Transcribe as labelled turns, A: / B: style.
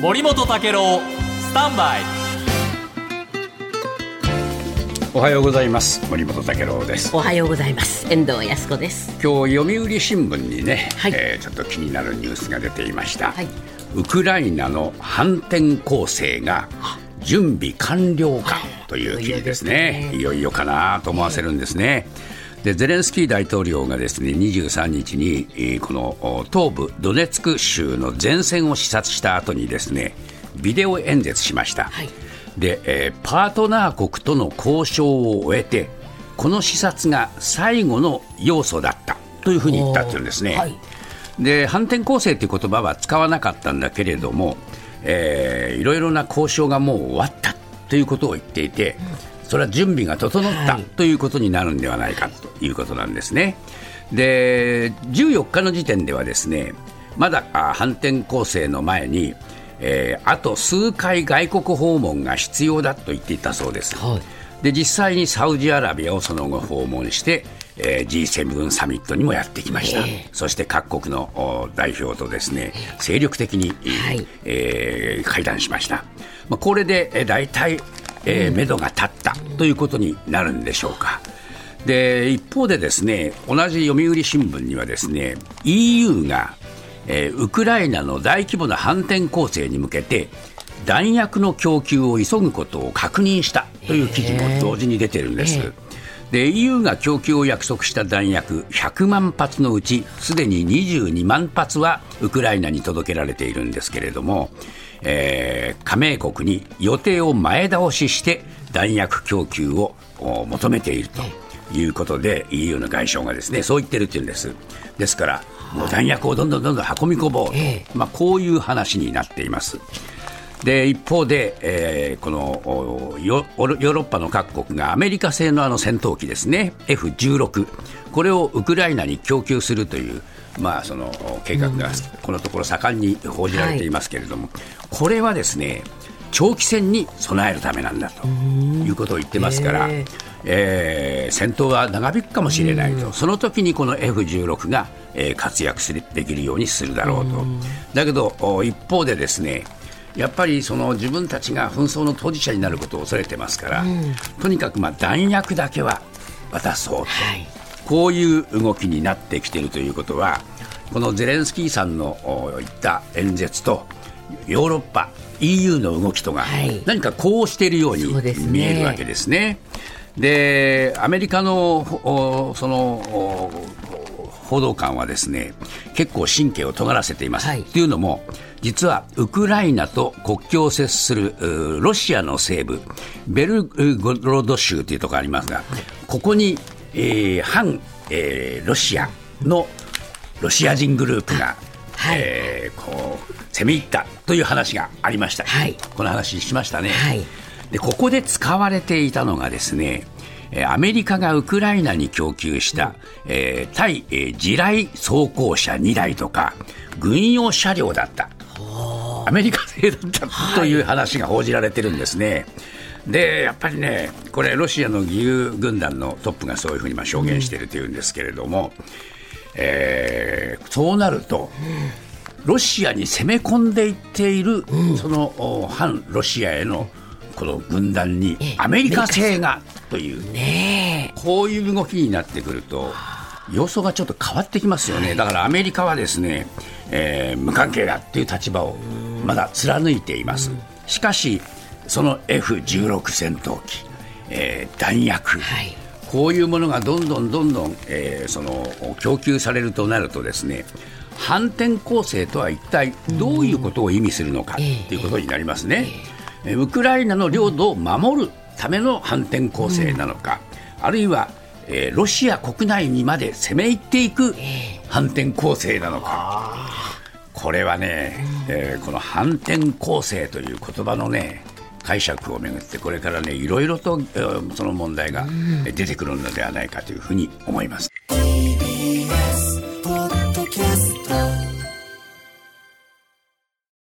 A: 森本武郎スタンバイ。
B: おはようございます。森本武郎です。
C: おはようございます。遠藤康子です。
B: 今日読売新聞にね、
C: はい。
B: えーちょっと気になるニュースが出ていました、
C: はい。
B: ウクライナの反転攻勢が準備完了かという記事ですね。いよいよかなと思わせるんですね、でゼレンスキー大統領がですね23日にえーこのお東部ドネツク州の前線を視察した後にですねビデオ演説しました、
C: はい。
B: で、えーパートナー国との交渉を終えてこの視察が最後の要素だった。というふうに言ったっていうんですね、
C: はい。
B: で反転攻勢という言葉は使わなかったんだけれども、えーいろいろな交渉がもう終わったということを言っていて、それは準備が整った
C: はい。
B: ということになるんではないかということなんですね。で14日の時点ではですねまだあ反転攻勢の前に、えーあと数回外国訪問が必要だと言っていたそうです。
C: はい。
B: で実際にサウジアラビアをその後訪問して、えー G7 サミットにもやってきました、
C: ええ。
B: そして各国のお代表とですね精力的に、
C: はい。
B: えー会談しました、まあ、これで、えー、大体、えー目処が立ったということになるんでしょうか。で一方でですね同じ読売新聞にはですね EU が、えーウクライナの大規模な反転攻勢に向けて弾薬の供給を急ぐことを確認したという記事も同時に出てるんです。
C: え
B: で EU が供給を約束した弾薬100万発のうちすでに22万発はウクライナに届けられているんですけれども、えー加盟国に予定を前倒しして弾薬供給をお求めているということで EU の外相がですねそう言ってるっていうんです。ですからもう弾薬をどんどんどんどん運び込もうと、
C: ええ。
B: まあ、こういう話になっています。で一方で、えーこのおヨヨーロッパの各国がアメリカ製のあの戦闘機ですね。F16 これをウクライナに供給するという、まあ、その計画がこのところ盛んに報じられていますけれども、これはですね長期戦に備えるためなんだということを言ってますから、
C: へー。
B: えー戦闘が長引くかもしれないと、その時にこの F16 が、えー活躍するできるようにするだろうと、だけどお一方でですねやっぱりその自分たちが紛争の当事者になることを恐れてますから、とにかくまあ弾薬だけは渡そうと、
C: はい。
B: こういう動きになってきているということは、このゼレンスキーさんのお言った演説と、ヨーロッパ、EU の動きとが
C: はい。
B: 何かこうしているように見えるわけですね。でアメリカのおそのお報道官はですね結構神経を尖らせています。
C: はい。
B: というのも実はウクライナと国境を接するうロシアの西部ベルゴロド州というところがありますがここに、えー反、えーロシアのロシア人グループが、
C: はい。
B: えーこう攻め入ったという話がありました、
C: はい。
B: この話しましたね、
C: はい。
B: でここで使われていたのがですねえーアメリカがウクライナに供給した、えー対、えー地雷装甲車2台とか軍用車両だったアメリカ製だったという話が報じられてるんですね。でやっぱりね、これ、ロシアの義勇軍団のトップがそういうふうにまあ証言しているというんですけれども、えーそうなると、ロシアに攻め込んでいっている、その反ロシアへのこの軍団に
C: ええ。
B: アメリカ製がという、
C: ね
B: こういう動きになってくると、様相がちょっと変わってきますよね、だからアメリカはですね、えー無関係だっていう立場をまだ貫いています。しかしその F16 戦闘機、えー弾薬、
C: はい。
B: こういうものがどんどんどんどん、えーその供給されるとなるとですね反転攻勢とは一体どういうことを意味するのかと
C: ええ。
B: いうことになりますね。えーウクライナの領土を守るための反転攻勢なのか、あるいは、えーロシア国内にまで攻め入っていく反転攻勢なのか、これはね、えーこの反転攻勢という言葉のね解釈をめぐってこれからねいろいろと、えーその問題が出てくるのではないかというふうに思います。